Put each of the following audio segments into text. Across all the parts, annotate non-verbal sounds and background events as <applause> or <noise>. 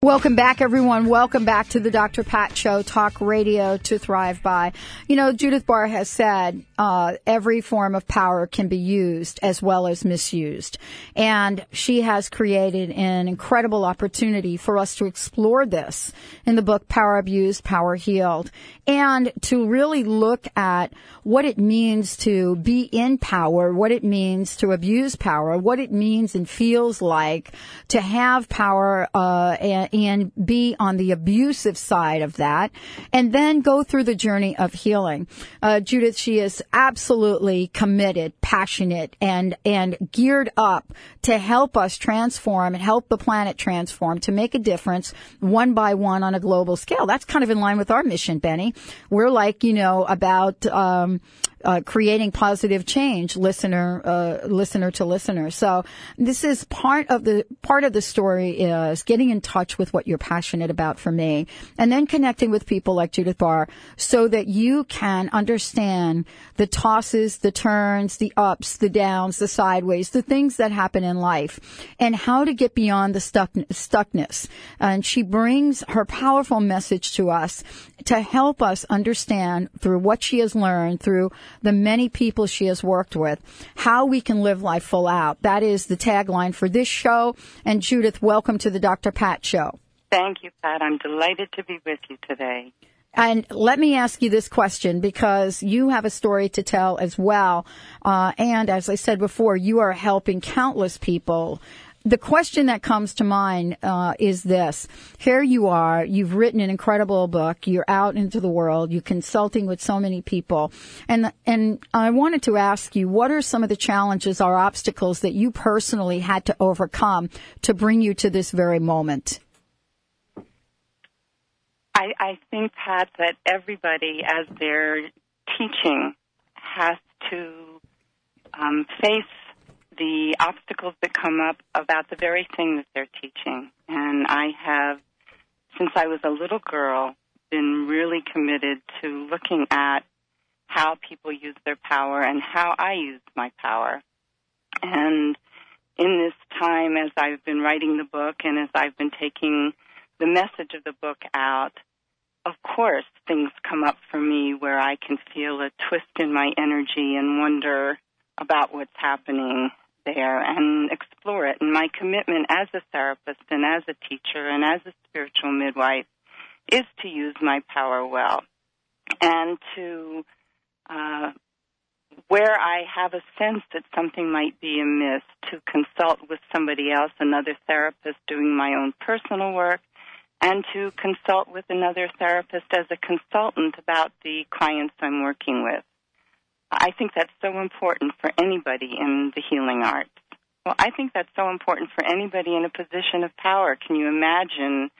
Welcome back, everyone. Welcome back to the Dr. Pat Show, talk radio to thrive by. You know, Judith Barr has said uh, every form of power can be used as well as misused. And she has created an incredible opportunity for us to explore this in the book Power Abused, Power Healed, and to really look at what it means to be in power, what it means to abuse power, what it means and feels like to have power uh, and, and be on the abusive side of that, and then go through the journey of healing. Uh, Judith, she is absolutely committed, passionate, and and geared up to help us transform and help the planet transform to make a difference one by one on a global scale. That's kind of in line with our mission, Benny. We're like, you know, about um, uh, creating positive change, listener, uh, listener to listener. So this is part of the part of the story is getting in touch with what you're passionate about for me, and then connecting with people like Judith Barr, so that you can understand the tosses, the turns, the ups, the downs, the sideways, the things that happen in life, and how to get beyond the stuck, stuckness. And she brings her powerful message to us to help us understand through what she has learned through the many people she has worked with, how we can live life full out. That is the tagline for this show. And Judith, welcome to the Dr. Pat Show. Thank you, Pat. I'm delighted to be with you today. And let me ask you this question because you have a story to tell as well. Uh, and as I said before, you are helping countless people the question that comes to mind uh, is this: Here you are, you've written an incredible book, you're out into the world, you're consulting with so many people, and and I wanted to ask you, what are some of the challenges or obstacles that you personally had to overcome to bring you to this very moment? I, I think, Pat, that everybody, as they're teaching, has to um, face the obstacles that come up about the very thing that they're teaching. And I have, since I was a little girl, been really committed to looking at how people use their power and how I use my power. And in this time, as I've been writing the book and as I've been taking the message of the book out, of course, things come up for me where I can feel a twist in my energy and wonder about what's happening there and explore it. And my commitment as a therapist and as a teacher and as a spiritual midwife is to use my power well and to uh, where I have a sense that something might be amiss, to consult with somebody else, another therapist doing my own personal work, and to consult with another therapist as a consultant about the clients I'm working with. I think that's so important for anybody in the healing arts. Well, I think that's so important for anybody in a position of power. Can you imagine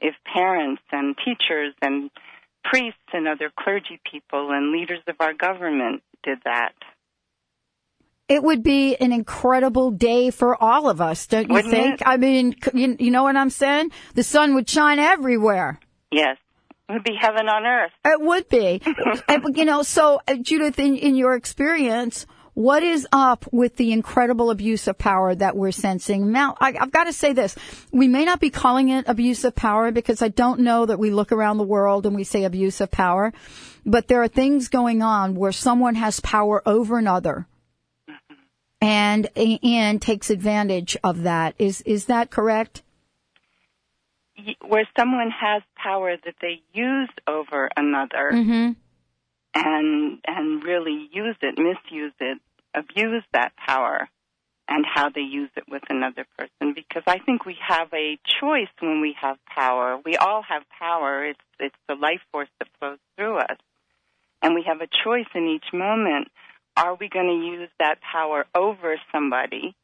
if parents and teachers and priests and other clergy people and leaders of our government did that? It would be an incredible day for all of us, don't you Wouldn't think? it? I mean, you, you know what I'm saying? The sun would shine everywhere. Yes. It would be heaven on earth. It would be. <laughs> And, you know, so uh, Judith, in, in your experience, what is up with the incredible abuse of power that we're sensing? Now, I, I've got to say this. We may not be calling it abuse of power because I don't know that we look around the world and we say abuse of power, but there are things going on where someone has power over another and, and takes advantage of that. Is, is that correct? Where someone has power that they use over another Mm-hmm. and and really use it, misuse it, abuse that power. and how they use it with another person because I think we have a choice when we have power. We all have power. It's it's the life force that flows through us. And we have a choice in each moment. Are we going to use that power over somebody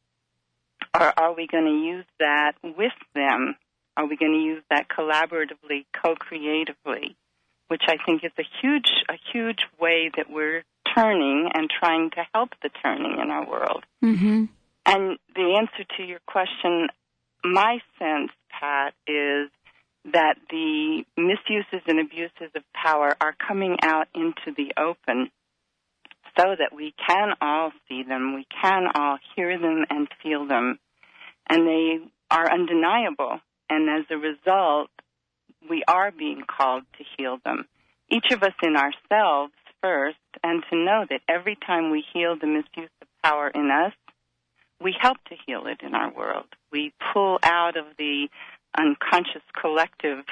or are we going to use that with them? Are we going to use that collaboratively, co-creatively? Which I think is a huge a huge way that we're turning and trying to help the turning in our world. Mm-hmm. And the answer to your question, my sense, Pat, is that the misuses and abuses of power are coming out into the open so that we can all see them, we can all hear them and feel them, and they are undeniable. And as a result, we are being called to heal them. Each of us in ourselves first, and to know that every time we heal the misuse of power in us, we help to heal it in our world. We pull out of the unconscious collective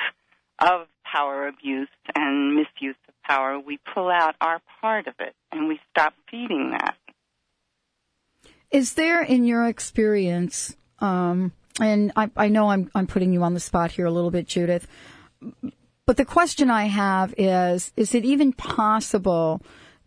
of power abuse and misuse of power, we pull out our part of it and we stop feeding that. Is there, in your experience, um, and I, I know I'm, I'm putting you on the spot here a little bit, Judith, but the question I have is, is it even possible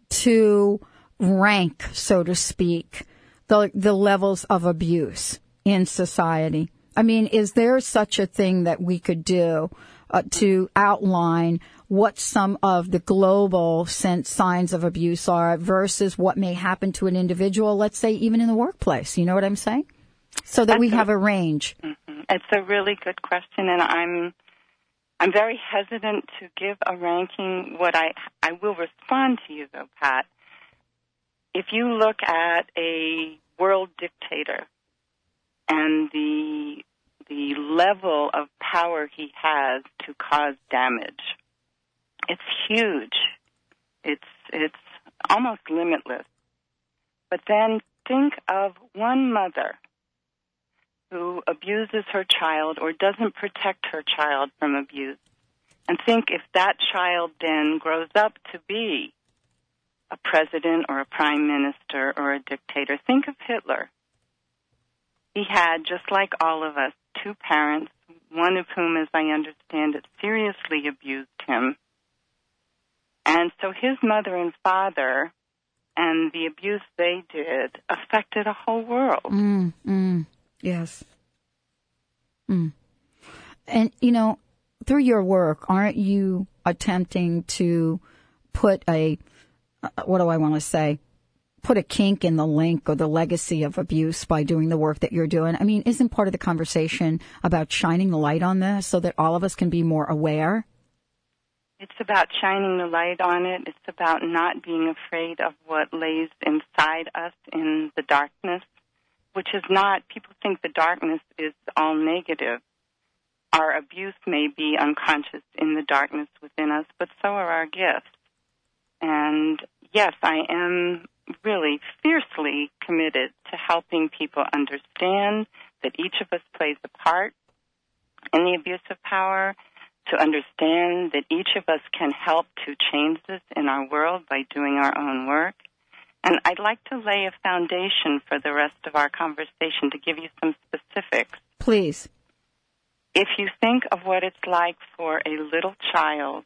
to rank, so to speak, the, the levels of abuse in society? I mean, is there such a thing that we could do uh, to outline what some of the global signs of abuse are versus what may happen to an individual, let's say even in the workplace? You know what I'm saying? So that That's we have a range. Mm-hmm. It's a really good question, and I'm I'm very hesitant to give a ranking. What I I will respond to you though, Pat. If you look at a world dictator and the the level of power he has to cause damage, it's huge. It's it's almost limitless. But then think of one mother who abuses her child or doesn't protect her child from abuse. And think if that child then grows up to be a president or a prime minister or a dictator. Think of Hitler. He had, just like all of us, two parents, one of whom, as I understand it, seriously abused him. And so his mother and father and the abuse they did affected a whole world. Mm, mm, yes. Mm. And, you know, through your work, aren't you attempting to put a, uh, what do I want to say? Put a kink in the link or the legacy of abuse by doing the work that you're doing. I mean, isn't part of the conversation about shining the light on this so that all of us can be more aware? It's about shining the light on it. It's about not being afraid of what lays inside us in the darkness, which is not, people think the darkness is all negative. Our abuse may be unconscious in the darkness within us, but so are our gifts. And yes, I am really fiercely committed to helping people understand that each of us plays a part in the abuse of power, to understand that each of us can help to change this in our world by doing our own work. And I'd like to lay a foundation for the rest of our conversation to give you some specifics. Please. If you think of what it's like for a little child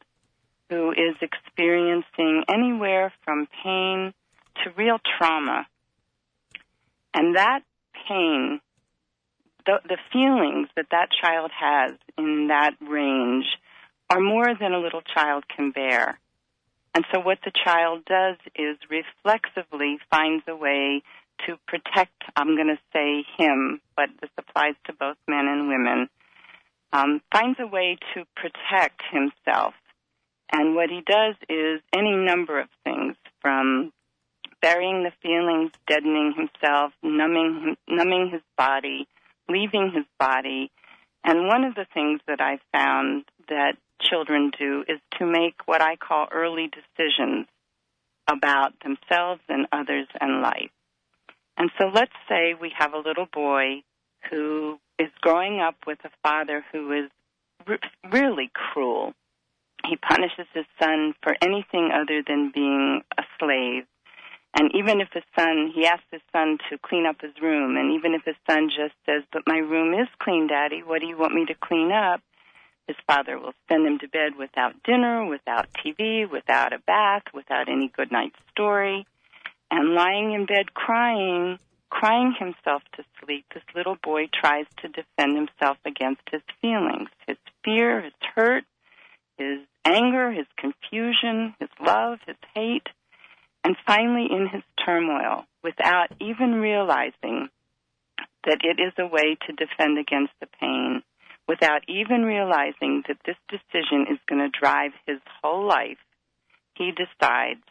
who is experiencing anywhere from pain to real trauma, and that pain, the, the feelings that that child has in that range are more than a little child can bear. And so what the child does is reflexively finds a way to protect, I'm going to say him, but this applies to both men and women, um, finds a way to protect himself. And what he does is any number of things from burying the feelings, deadening himself, numbing, numbing his body, leaving his body. And one of the things that I found that children do is to make what I call early decisions about themselves and others and life. And so let's say we have a little boy who is growing up with a father who is re- really cruel. He punishes his son for anything other than being a slave. And even if his son, he asks his son to clean up his room, and even if his son just says, But my room is clean, Daddy, what do you want me to clean up? His father will send him to bed without dinner, without TV, without a bath, without any good night story. And lying in bed crying, crying himself to sleep, this little boy tries to defend himself against his feelings, his fear, his hurt, his anger, his confusion, his love, his hate. And finally, in his turmoil, without even realizing that it is a way to defend against the pain, without even realizing that this decision is going to drive his whole life, he decides,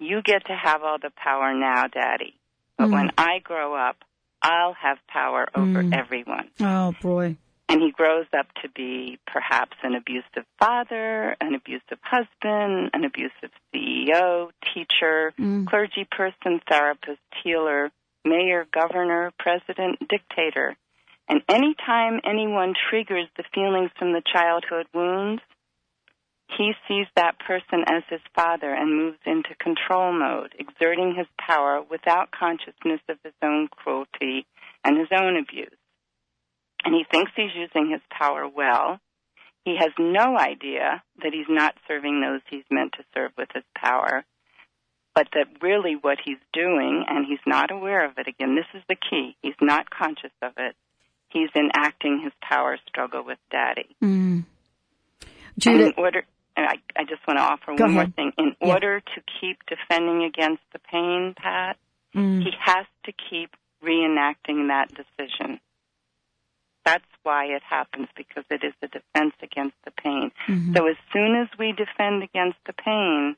You get to have all the power now, Daddy. But mm. when I grow up, I'll have power over mm. everyone. Oh, boy. And he grows up to be perhaps an abusive father, an abusive husband, an abusive CEO, teacher, mm. clergy person, therapist, healer, mayor, governor, president, dictator. And anytime anyone triggers the feelings from the childhood wounds, he sees that person as his father and moves into control mode, exerting his power without consciousness of his own cruelty and his own abuse. And he thinks he's using his power well. He has no idea that he's not serving those he's meant to serve with his power, but that really what he's doing, and he's not aware of it, again, this is the key, he's not conscious of it, he's enacting his power struggle with daddy. Mm. Judith. In order, I, I just want to offer one ahead. more thing. In yeah. order to keep defending against the pain, Pat, mm. he has to keep reenacting that decision. That's why it happens because it is a defense against the pain. Mm-hmm. So as soon as we defend against the pain,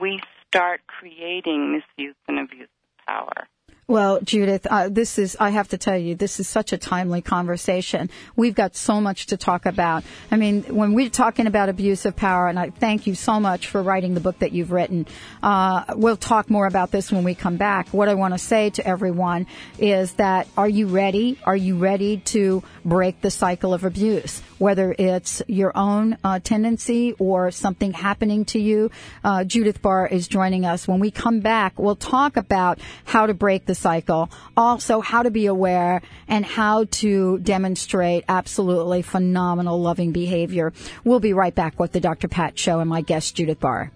we start creating misuse and abuse of power. Well, Judith, uh, this is, I have to tell you, this is such a timely conversation. We've got so much to talk about. I mean, when we're talking about abuse of power, and I thank you so much for writing the book that you've written, uh, we'll talk more about this when we come back. What I want to say to everyone is that are you ready? Are you ready to break the cycle of abuse? Whether it's your own uh, tendency or something happening to you. Uh, Judith Barr is joining us. When we come back, we'll talk about how to break the cycle, also how to be aware and how to demonstrate absolutely phenomenal loving behavior. We'll be right back with the Dr. Pat Show and my guest, Judith Barr.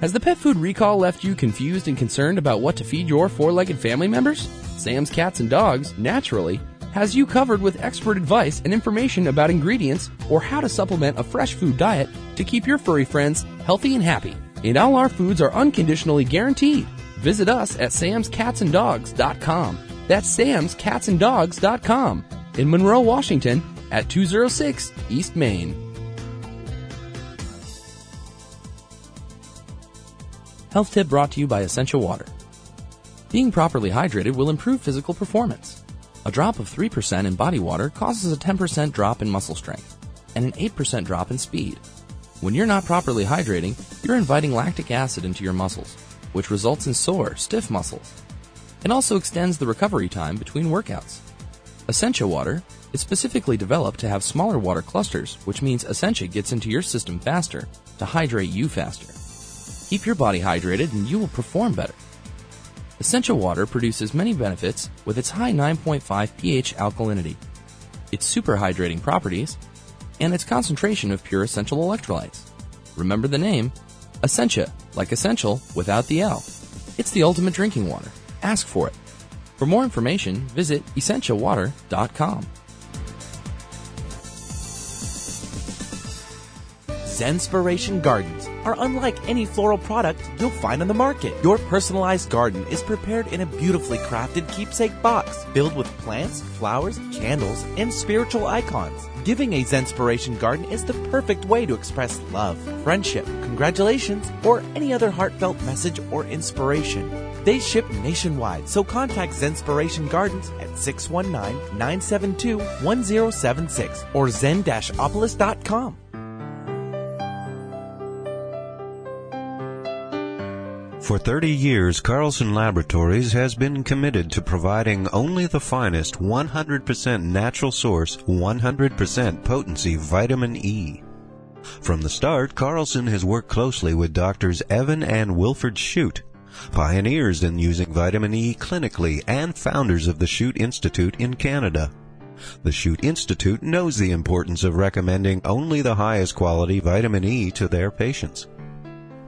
Has the pet food recall left you confused and concerned about what to feed your four legged family members? Sam's Cats and Dogs, naturally, has you covered with expert advice and information about ingredients or how to supplement a fresh food diet to keep your furry friends healthy and happy. And all our foods are unconditionally guaranteed. Visit us at samscatsanddogs.com. That's samscatsanddogs.com in Monroe, Washington at 206 East Main. Health tip brought to you by Essentia Water. Being properly hydrated will improve physical performance. A drop of 3% in body water causes a 10% drop in muscle strength and an 8% drop in speed. When you're not properly hydrating, you're inviting lactic acid into your muscles, which results in sore, stiff muscles. It also extends the recovery time between workouts. Essentia water is specifically developed to have smaller water clusters, which means Essentia gets into your system faster to hydrate you faster. Keep your body hydrated and you will perform better. Essentia water produces many benefits with its high 9.5 pH alkalinity, its super hydrating properties, and its concentration of pure essential electrolytes. Remember the name Essentia, like essential without the L. It's the ultimate drinking water. Ask for it. For more information, visit essentiawater.com. Zenspiration Gardens are unlike any floral product you'll find on the market. Your personalized garden is prepared in a beautifully crafted keepsake box filled with plants, flowers, candles, and spiritual icons. Giving a Zenspiration garden is the perfect way to express love, friendship, congratulations, or any other heartfelt message or inspiration. They ship nationwide, so contact Zenspiration Gardens at 619-972-1076 or zen-opolis.com. For 30 years, Carlson Laboratories has been committed to providing only the finest 100% natural source, 100% potency vitamin E. From the start, Carlson has worked closely with doctors Evan and Wilfred Shute, pioneers in using vitamin E clinically and founders of the Shute Institute in Canada. The Shute Institute knows the importance of recommending only the highest quality vitamin E to their patients.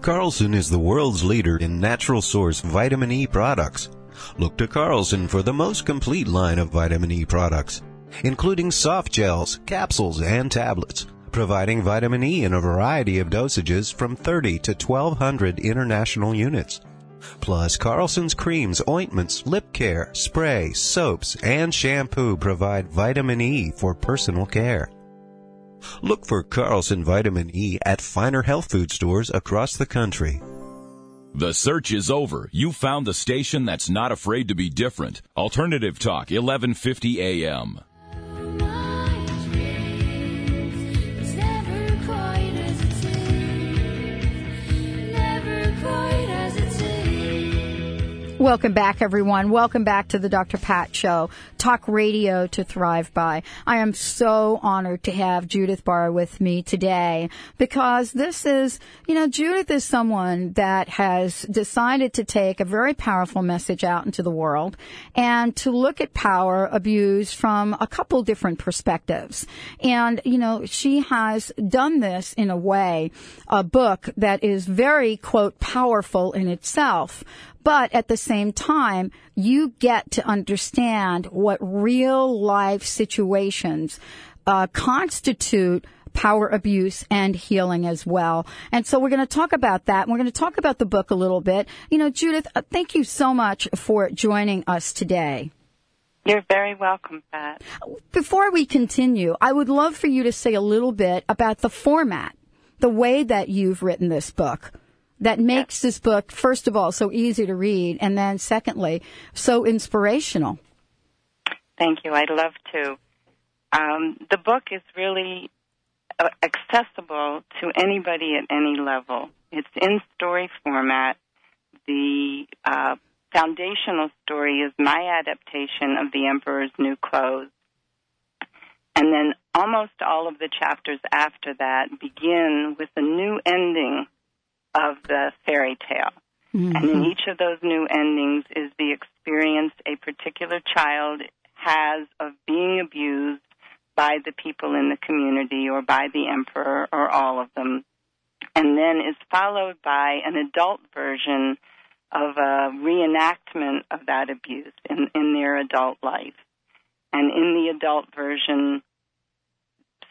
Carlson is the world's leader in natural source vitamin E products. Look to Carlson for the most complete line of vitamin E products, including soft gels, capsules, and tablets, providing vitamin E in a variety of dosages from 30 to 1200 international units. Plus, Carlson's creams, ointments, lip care, spray, soaps, and shampoo provide vitamin E for personal care. Look for Carlson Vitamin E at finer health food stores across the country. The search is over. You found the station that's not afraid to be different. Alternative Talk, 1150 AM. Welcome back, everyone. Welcome back to the Dr. Pat Show, talk radio to thrive by. I am so honored to have Judith Barr with me today because this is, you know, Judith is someone that has decided to take a very powerful message out into the world and to look at power abuse from a couple different perspectives. And, you know, she has done this in a way, a book that is very, quote, powerful in itself, but at the same time, you get to understand what real life situations uh, constitute power abuse and healing as well. And so we're going to talk about that. We're going to talk about the book a little bit. You know, Judith, uh, thank you so much for joining us today. You're very welcome, Pat. Before we continue, I would love for you to say a little bit about the format, the way that you've written this book that makes this book, first of all, so easy to read, and then secondly, so inspirational? Thank you. I'd love to. Um, the book is really uh, accessible to anybody at any level. It's in story format. The uh, foundational story is my adaptation of The Emperor's New Clothes. And then almost all of the chapters after that begin with a new ending of the fairy tale. Mm-hmm. And in each of those new endings is the experience a particular child has of being abused by the people in the community or by the emperor or all of them. And then is followed by an adult version of a reenactment of that abuse in, in their adult life. And in the adult version,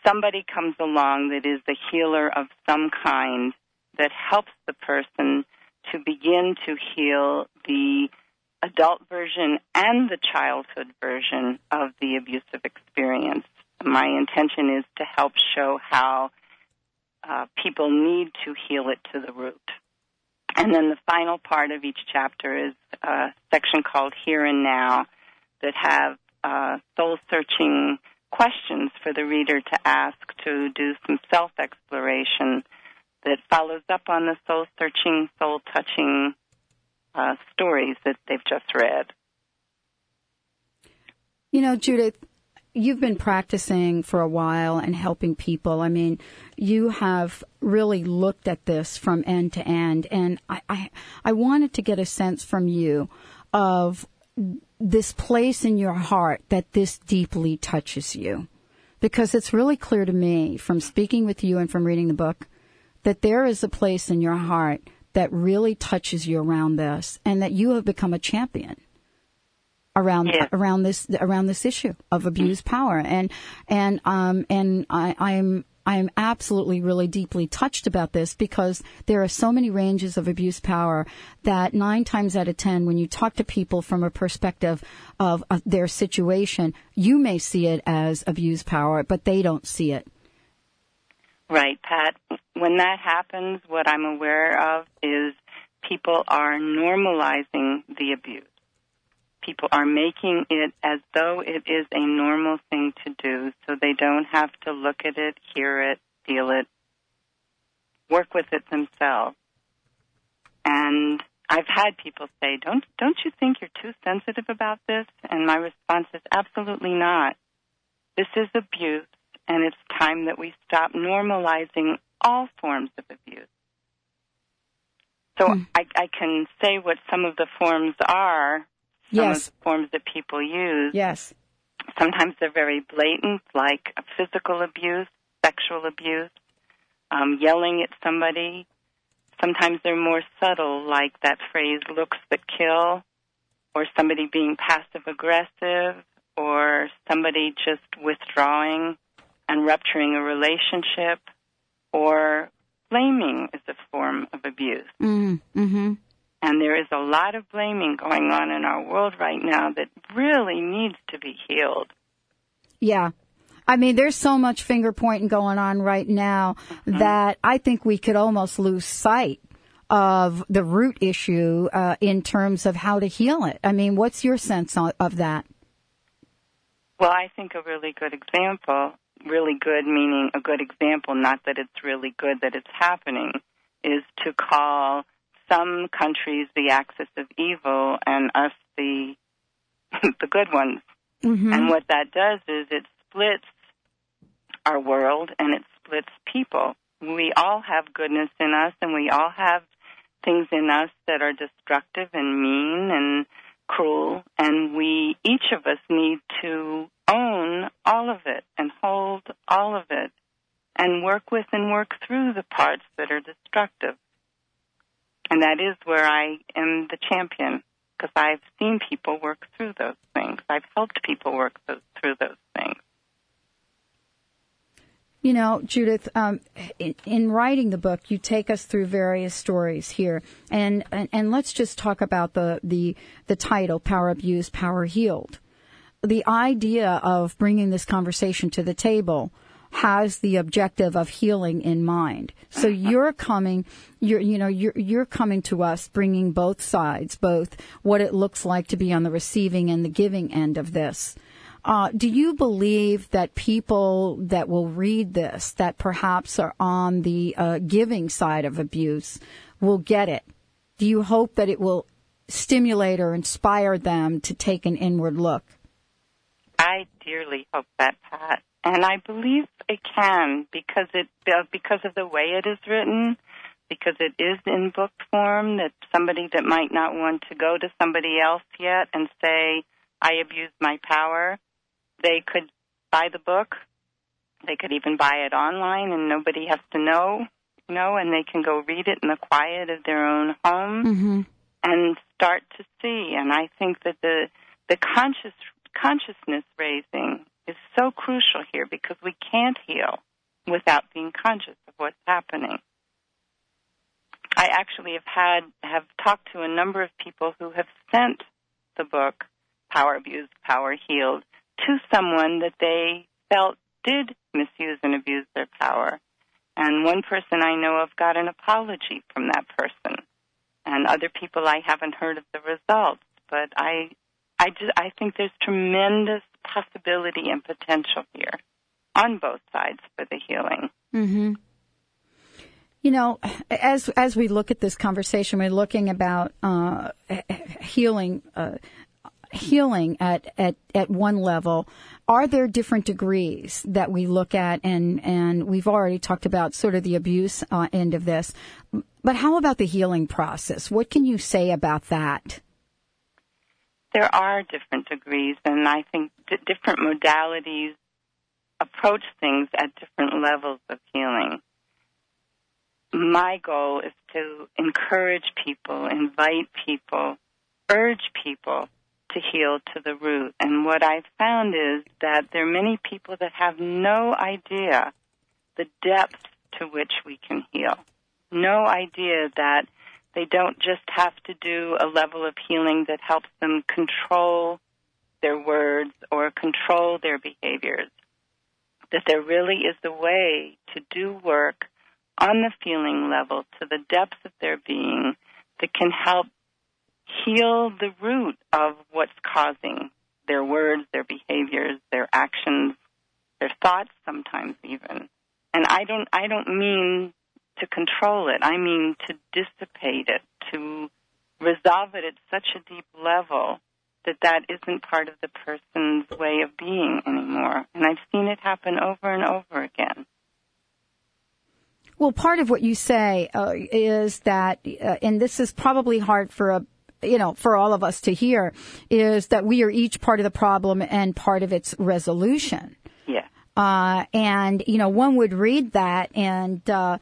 somebody comes along that is the healer of some kind that helps the person to begin to heal the adult version and the childhood version of the abusive experience. My intention is to help show how uh, people need to heal it to the root. And then the final part of each chapter is a section called Here and Now that have uh, soul searching questions for the reader to ask to do some self exploration that follows up on the soul searching, soul touching uh, stories that they've just read. You know, Judith, you've been practicing for a while and helping people. I mean, you have really looked at this from end to end, and I, I, I wanted to get a sense from you of this place in your heart that this deeply touches you. Because it's really clear to me from speaking with you and from reading the book that there is a place in your heart that really touches you around this and that you have become a champion around yeah. around this around this issue of abused power and and um and I I'm I'm absolutely really deeply touched about this because there are so many ranges of abuse power that nine times out of ten, when you talk to people from a perspective of uh, their situation, you may see it as abuse power, but they don't see it. Right, Pat. When that happens, what I'm aware of is people are normalizing the abuse. People are making it as though it is a normal thing to do, so they don't have to look at it, hear it, feel it, work with it themselves. And I've had people say, "Don't don't you think you're too sensitive about this?" And my response is, "Absolutely not. This is abuse, and it's time that we stop normalizing all forms of abuse." So Hmm. I, I can say what some of the forms are. Some Yes. of the forms that people use. Yes. Sometimes they're very blatant, like physical abuse, sexual abuse, um, yelling at somebody. Sometimes they're more subtle, like that phrase "looks that kill," or somebody being passive aggressive, or somebody just withdrawing and rupturing a relationship, or blaming is a form of abuse. Mm-hmm. And there is a lot of blaming going on in our world right now that really needs to be healed. Yeah. I mean, there's so much finger pointing going on right now that I think we could almost lose sight of the root issue uh, in terms of how to heal it. I mean, what's your sense of that? Well, I think a really good example, really good meaning a good example, not that it's really good that it's happening, is to call some countries the axis of evil and us the <laughs> the good ones. Mm-hmm. And what that does is it splits our world and it splits people. We all have goodness in us and we all have things in us that are destructive and mean and cruel and we each of us need to own all of it and hold all of it and work with and work through the parts that are destructive. And that is where I am the champion because I've seen people work through those things. I've helped people work through those things. You know, Judith, um, in, in writing the book, you take us through various stories here, and, and and let's just talk about the the the title, "Power Abused, Power Healed." The idea of bringing this conversation to the table has the objective of healing in mind. So <laughs> you're coming, you're you know you're you're coming to us, bringing both sides, both what it looks like to be on the receiving and the giving end of this. Uh, do you believe that people that will read this, that perhaps are on the uh, giving side of abuse, will get it? Do you hope that it will stimulate or inspire them to take an inward look? I dearly hope that, Pat, and I believe it can because it uh, because of the way it is written, because it is in book form. That somebody that might not want to go to somebody else yet and say, "I abused my power," they could buy the book. They could even buy it online, and nobody has to know, you know, and they can go read it in the quiet of their own home Mm-hmm. and start to see. And I think that the the conscious consciousness raising is so crucial here because we can't heal without being conscious of what's happening. I actually have had have talked to a number of people who have sent the book Power Abused, Power Healed to someone that they felt did misuse and abuse their power. And one person I know of got an apology from that person. And other people I haven't heard of the results, but I I just I think there's tremendous possibility and potential here on both sides for the healing. Mm-hmm. You know, as as we look at this conversation, we're looking about uh, healing, uh, healing at, at at one level. Are there different degrees that we look at, and and we've already talked about sort of the abuse uh, end of this, but how about the healing process? What can you say about that? There are different degrees, and I think different modalities approach things at different levels of healing. My goal is to encourage people, invite people, urge people to heal to the root. And what I've found is that there are many people that have no idea the depth to which we can heal. No idea that they don't just have to do a level of healing that helps them control their words or control their behaviors. That there really is a way to do work on the feeling level to the depth of their being that can help heal the root of what's causing their words, their behaviors, their actions, their thoughts sometimes even. And I don't I don't mean to control it. I mean to dissipate it, to resolve it at such a deep level that that isn't part of the person's way of being anymore. And I've seen it happen over and over again. Well, part of what you say uh, is that, uh, and this is probably hard for a you know, for all of us to hear, is that we are each part of the problem and part of its resolution. Yeah. Uh, and you know, one would read that, and uh,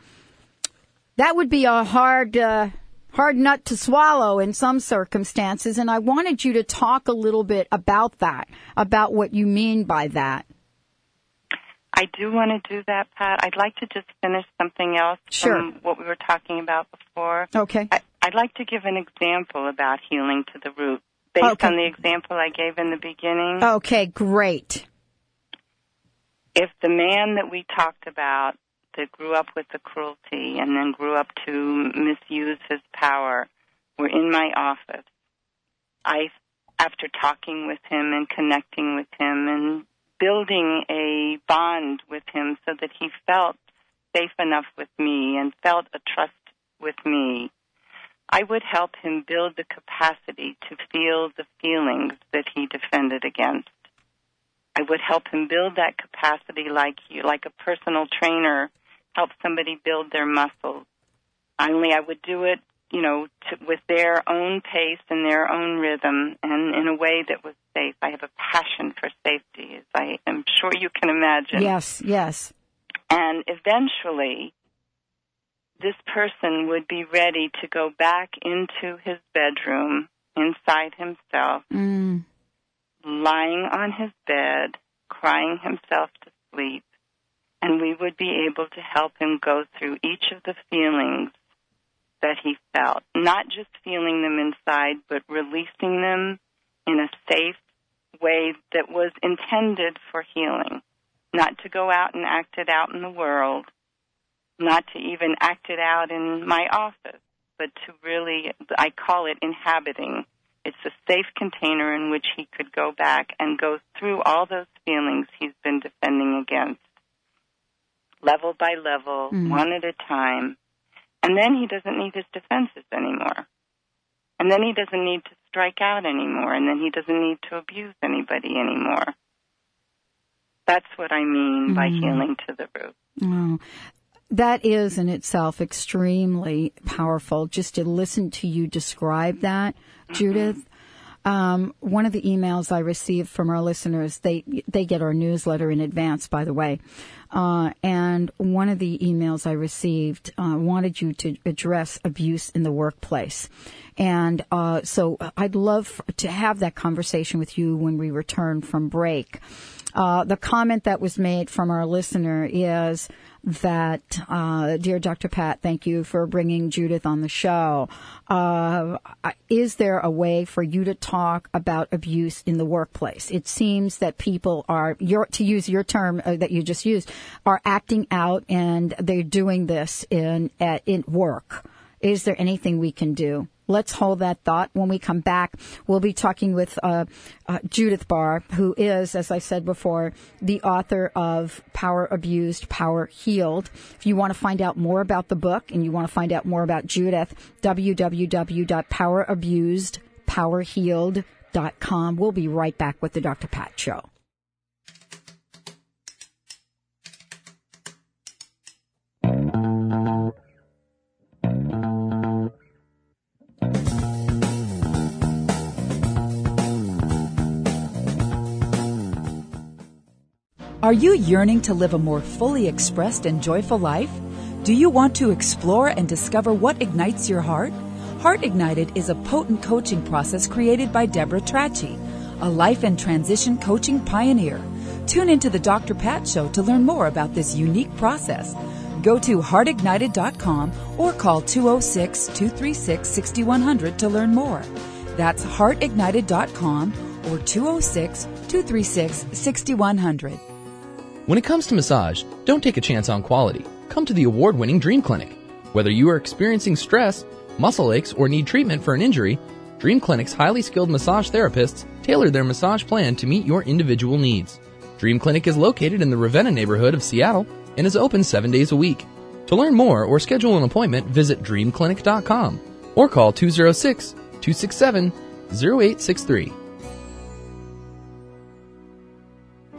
that would be a hard, uh, hard nut to swallow in some circumstances. And I wanted you to talk a little bit about that, about what you mean by that. I do want to do that, Pat. I'd like to just finish something else Sure. from what we were talking about before. Okay. I, I'd like to give an example about healing to the root based Okay. on the example I gave in the beginning. Okay, great. If the man that we talked about that grew up with the cruelty and then grew up to misuse his power were in my office, I, after talking with him and connecting with him and building a bond with him so that he felt safe enough with me and felt a trust with me, I would help him build the capacity to feel the feelings that he defended against. I would help him build that capacity like you, like a personal trainer helps somebody build their muscles. Only I would do it, you know, to, with their own pace and their own rhythm and in a way that was safe. I have a passion for safety, as I am sure you can imagine. Yes, yes. And eventually, this person would be ready to go back into his bedroom inside himself, Mm. lying on his bed, crying himself to sleep, and we would be able to help him go through each of the feelings that he felt, not just feeling them inside, but releasing them in a safe way that was intended for healing, not to go out and act it out in the world, not to even act it out in my office, but to really, I call it inhabiting. It's a safe container in which he could go back and go through all those feelings he's been defending against, level by level, Mm. one at a time. And then he doesn't need his defenses anymore. And then he doesn't need to strike out anymore. And then he doesn't need to abuse anybody anymore. That's what I mean by Mm. healing to the root. Oh, that is in itself extremely powerful. Just to listen to you describe that, Judith. Um, one of the emails I received from our listeners, they they get our newsletter in advance, by the way. Uh, and one of the emails I received uh, wanted you to address abuse in the workplace. And uh, so I'd love to have that conversation with you when we return from break. Uh, the comment that was made from our listener is that, uh, dear Dr. Pat, thank you for bringing Judith on the show. Uh, is there a way for you to talk about abuse in the workplace? It seems that people are, your, to use your term uh, that you just used, are acting out and they're doing this in at in work. Is there anything we can do? Let's hold that thought. When we come back, we'll be talking with uh, uh, Judith Barr, who is, as I said before, the author of Power Abused, Power Healed. If you want to find out more about the book and you want to find out more about Judith, www.powerabusedpowerhealed.com. We'll be right back with the Dr. Pat Show. Are you yearning to live a more fully expressed and joyful life? Do you want to explore and discover what ignites your heart? Heart Ignited is a potent coaching process created by Deborah Trachy, a life and transition coaching pioneer. Tune into the Dr. Pat Show to learn more about this unique process. Go to heartignited.com or call 206 236 6100 to learn more. That's heartignited.com or 206 236 6100. When it comes to massage, don't take a chance on quality. Come to the award winning Dream Clinic. Whether you are experiencing stress, muscle aches, or need treatment for an injury, Dream Clinic's highly skilled massage therapists tailor their massage plan to meet your individual needs. Dream Clinic is located in the Ravenna neighborhood of Seattle and is open seven days a week. To learn more or schedule an appointment, visit dreamclinic.com or call 206 267 0863.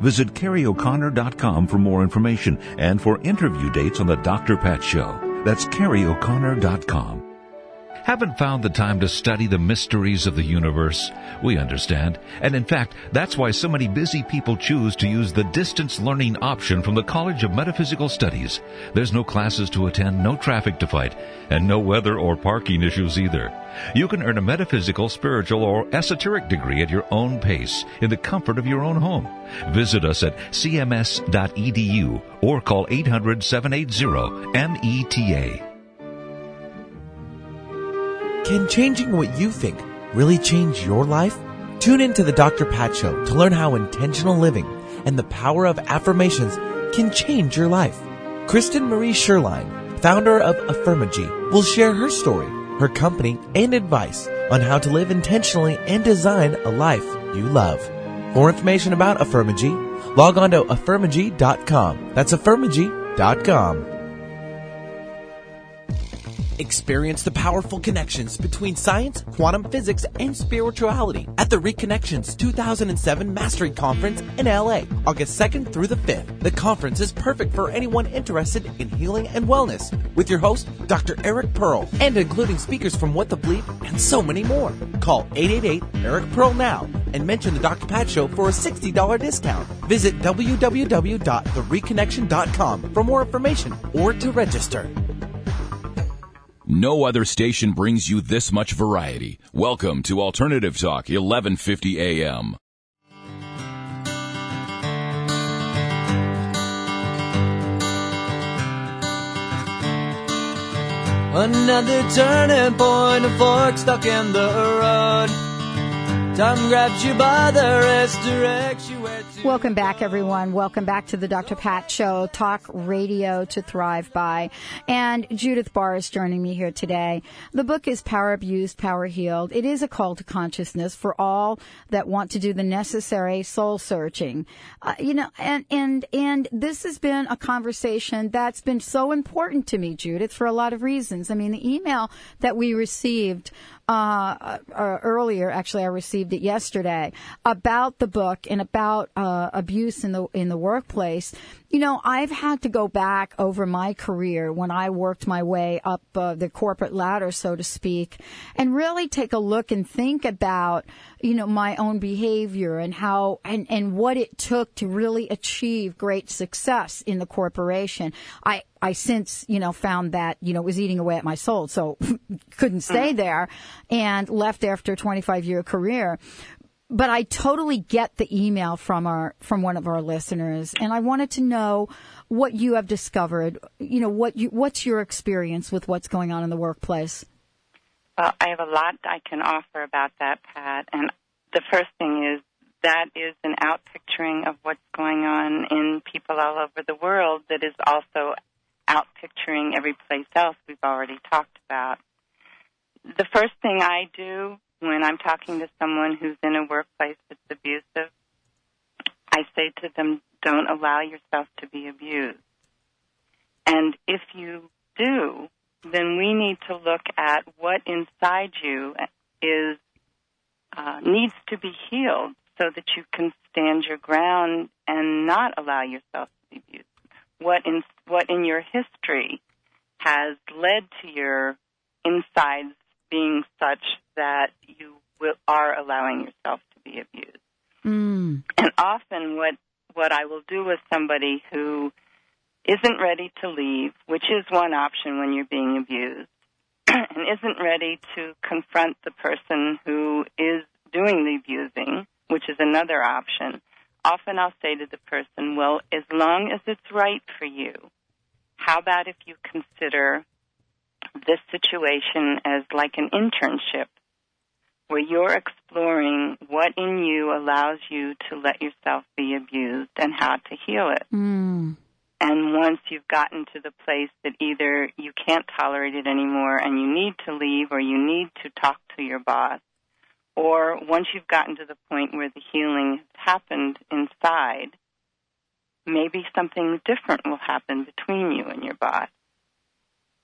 Visit CarrieO'Connor.com for more information and for interview dates on the Dr. Pat Show. That's CarrieO'Connor.com. Haven't found the time to study the mysteries of the universe? We understand. And in fact, that's why so many busy people choose to use the distance learning option from the College of Metaphysical Studies. There's no classes to attend, no traffic to fight, and no weather or parking issues either. You can earn a metaphysical, spiritual, or esoteric degree at your own pace in the comfort of your own home. Visit us at cms.edu or call 800 780 META. Can changing what you think really change your life? Tune in to the Dr. Pat Show to learn how intentional living and the power of affirmations can change your life. Kristen Marie Sherline, founder of Affirmagy, will share her story, her company, and advice on how to live intentionally and design a life you love. For information about Affirmagy, log on to affirmagy.com. That's affirmagy.com. Experience the powerful connections between science, quantum physics, and spirituality at the Reconnections 2007 Mastery Conference in LA, August 2nd through the 5th. The conference is perfect for anyone interested in healing and wellness with your host, Dr. Eric Pearl, and including speakers from What the Bleep and so many more. Call 888 Eric Pearl now and mention the Dr. Pat Show for a $60 discount. Visit www.thereconnection.com for more information or to register. No other station brings you this much variety. Welcome to Alternative Talk, 1150 AM. Another turning point, a fork stuck in the road. Time grabs you by the wrist, to Welcome back, everyone. Welcome back to the Dr. Pat Show, talk radio to thrive by. And Judith Barr is joining me here today. The book is Power Abused, Power Healed. It is a call to consciousness for all that want to do the necessary soul searching. Uh, you know, and, and, and this has been a conversation that's been so important to me, Judith, for a lot of reasons. I mean, the email that we received uh, uh, earlier. Actually, I received it yesterday about the book and about uh, abuse in the in the workplace. You know, I've had to go back over my career when I worked my way up uh, the corporate ladder, so to speak, and really take a look and think about, you know, my own behavior and how and and what it took to really achieve great success in the corporation. I I since, you know, found that, you know, it was eating away at my soul. So <laughs> couldn't stay there and left after a 25 year career. But I totally get the email from our, from one of our listeners. And I wanted to know what you have discovered. You know, what you, what's your experience with what's going on in the workplace? Well, I have a lot I can offer about that, Pat. And the first thing is that is an outpicturing of what's going on in people all over the world that is also outpicturing every place else we've already talked about. The first thing I do when I'm talking to someone who's in a workplace that's abusive, I say to them, don't allow yourself to be abused. And if you do, then we need to look at what inside you is uh, needs to be healed so that you can stand your ground and not allow yourself to be abused. What in what in your history has led to your insides being such that you will, are allowing yourself to be abused. Mm. And often, what what I will do with somebody who isn't ready to leave, which is one option when you're being abused, <clears throat> and isn't ready to confront the person who is doing the abusing, which is another option, often I'll say to the person, well, as long as it's right for you, how about if you consider this situation as like an internship where you're exploring what in you allows you to let yourself be abused and how to heal it. Mm. And once you've gotten to the place that either you can't tolerate it anymore and you need to leave or you need to talk to your boss, or once you've gotten to the point where the healing has happened inside, maybe something different will happen between you and your boss.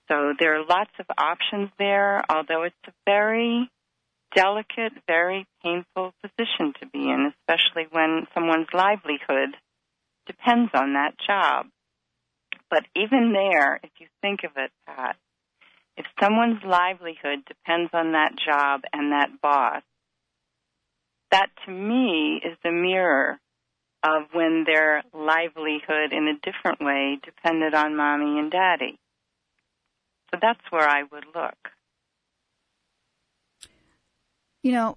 So there are lots of options there, although it's a very delicate, very painful position to be in, especially when someone's livelihood depends on that job. But even there, if you think of it, Pat, if someone's livelihood depends on that job and that boss, that to me is a mirror of when their livelihood in a different way depended on mommy and daddy. So that's where I would look. You know,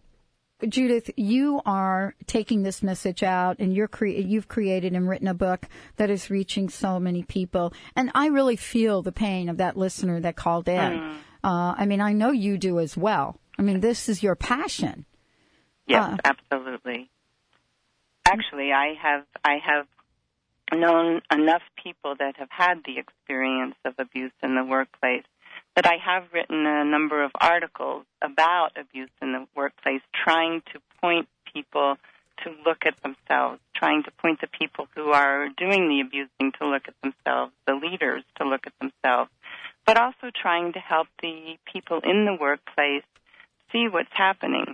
Judith, you are taking this message out, and you're cre- you've created and written a book that is reaching so many people. And I really feel the pain of that listener that called in. Mm. Uh, I mean, I know you do as well. I mean, this is your passion. Yes, Uh, absolutely. Actually, I have I have known enough people that have had the experience of abuse in the workplace that I have written a number of articles about abuse in the workplace, trying to point people to look at themselves, trying to point the people who are doing the abusing to look at themselves, the leaders to look at themselves, but also trying to help the people in the workplace see what's happening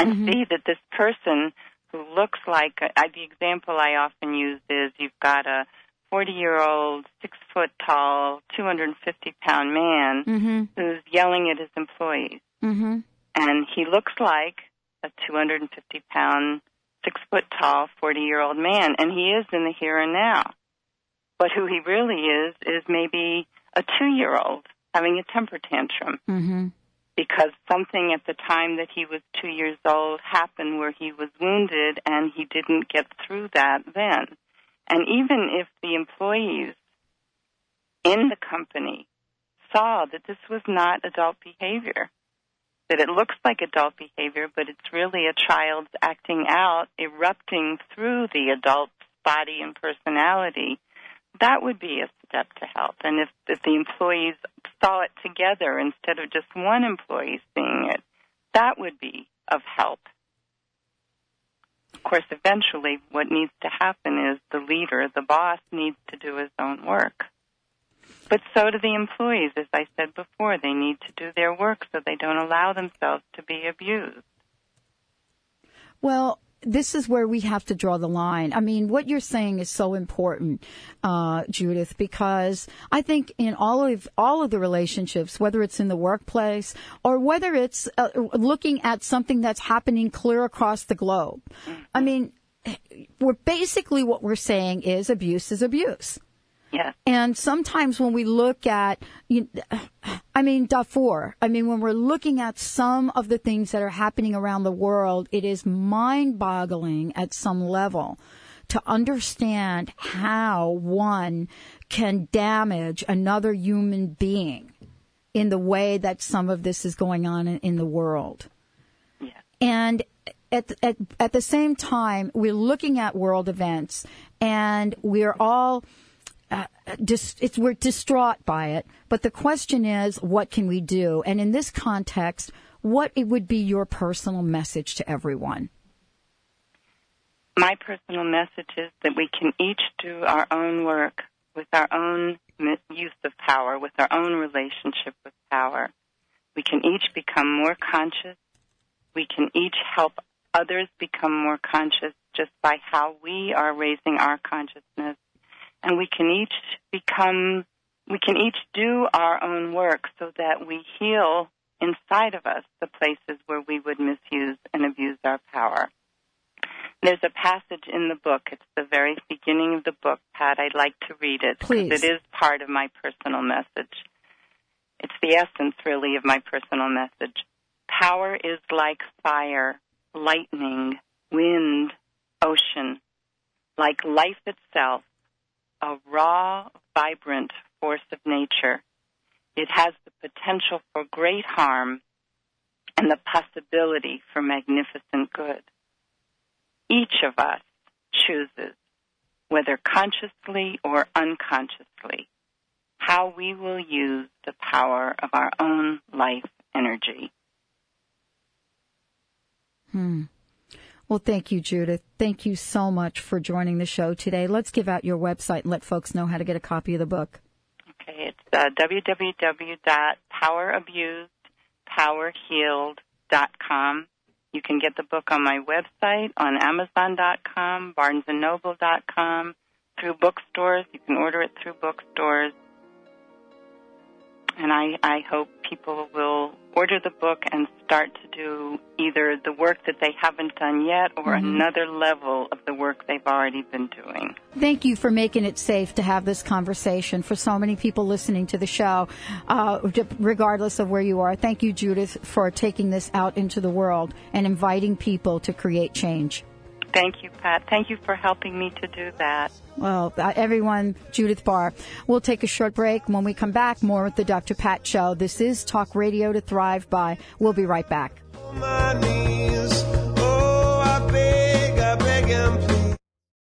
and see that this person who looks like uh, the example I often use is you've got a 40 year old, six foot tall, 250 pound man Mm-hmm. who's yelling at his employees. Mm-hmm. And he looks like a 250 pound, six foot tall, 40 year old man. And he is in the here and now. But who he really is, is maybe a two year old having a temper tantrum Mm-hmm. because something at the time that he was two years old happened where he was wounded and he didn't get through that then. And even if the employees in the company saw that this was not adult behavior, that it looks like adult behavior, but it's really a child's acting out, erupting through the adult's body and personality, that would be a step to help. And if, if the employees saw it together instead of just one employee seeing it, that would be of help. Of course, eventually what needs to happen is the leader, the boss, needs to do his own work. But so do the employees, as I said before. They need to do their work so they don't allow themselves to be abused. Well, this is where we have to draw the line. I mean, what you're saying is so important, uh, Judith, because I think in all of all of the relationships, whether it's in the workplace or whether it's uh, looking at something that's happening clear across the globe, I mean, we're basically what we're saying is abuse is abuse. Yes. And sometimes when we look at, you, I mean, Darfur, I mean, when we're looking at some of the things that are happening around the world, it is mind boggling at some level to understand how one can damage another human being in the way that some of this is going on in, in the world. Yes. And at, at, at the same time, we're looking at world events and we're all, uh, we're distraught by it. But the question is, what can we do? And in this context, what it would be your personal message to everyone? My personal message is that we can each do our own work with our own use of power, with our own relationship with power. We can each become more conscious. We can each help others become more conscious just by how we are raising our consciousness. And we can each become, we can each do our own work so that we heal inside of us the places where we would misuse and abuse our power. There's a passage in the book. It's the very beginning of the book, Pat. I'd like to read it Please. because it is part of my personal message. It's the essence, really, of my personal message. Power is like fire, lightning, wind, ocean, like life itself, a raw, vibrant force of nature. It has the potential for great harm and the possibility for magnificent good. Each of us chooses, whether consciously or unconsciously, how we will use the power of our own life energy. Hmm. Well, thank you, Judith. Thank you so much for joining the show today. Let's give out your website and let folks know how to get a copy of the book. Okay, it's uh, www.powerabusedpowerhealed.com. You can get the book on my website, on Amazon.com, BarnesandNoble.com, through bookstores. You can order it through bookstores and I, I hope people will order the book and start to do either the work that they haven't done yet or mm-hmm. another level of the work they've already been doing. Thank you for making it safe to have this conversation for so many people listening to the show, uh, regardless of where you are. Thank you, Judith, for taking this out into the world and inviting people to create change. Thank you, Pat. Thank you for helping me to do that. Well, uh, everyone, Judith Barr. We'll take a short break. When we come back, more with the Dr. Pat Show. This is Talk Radio to Thrive By. We'll be right back.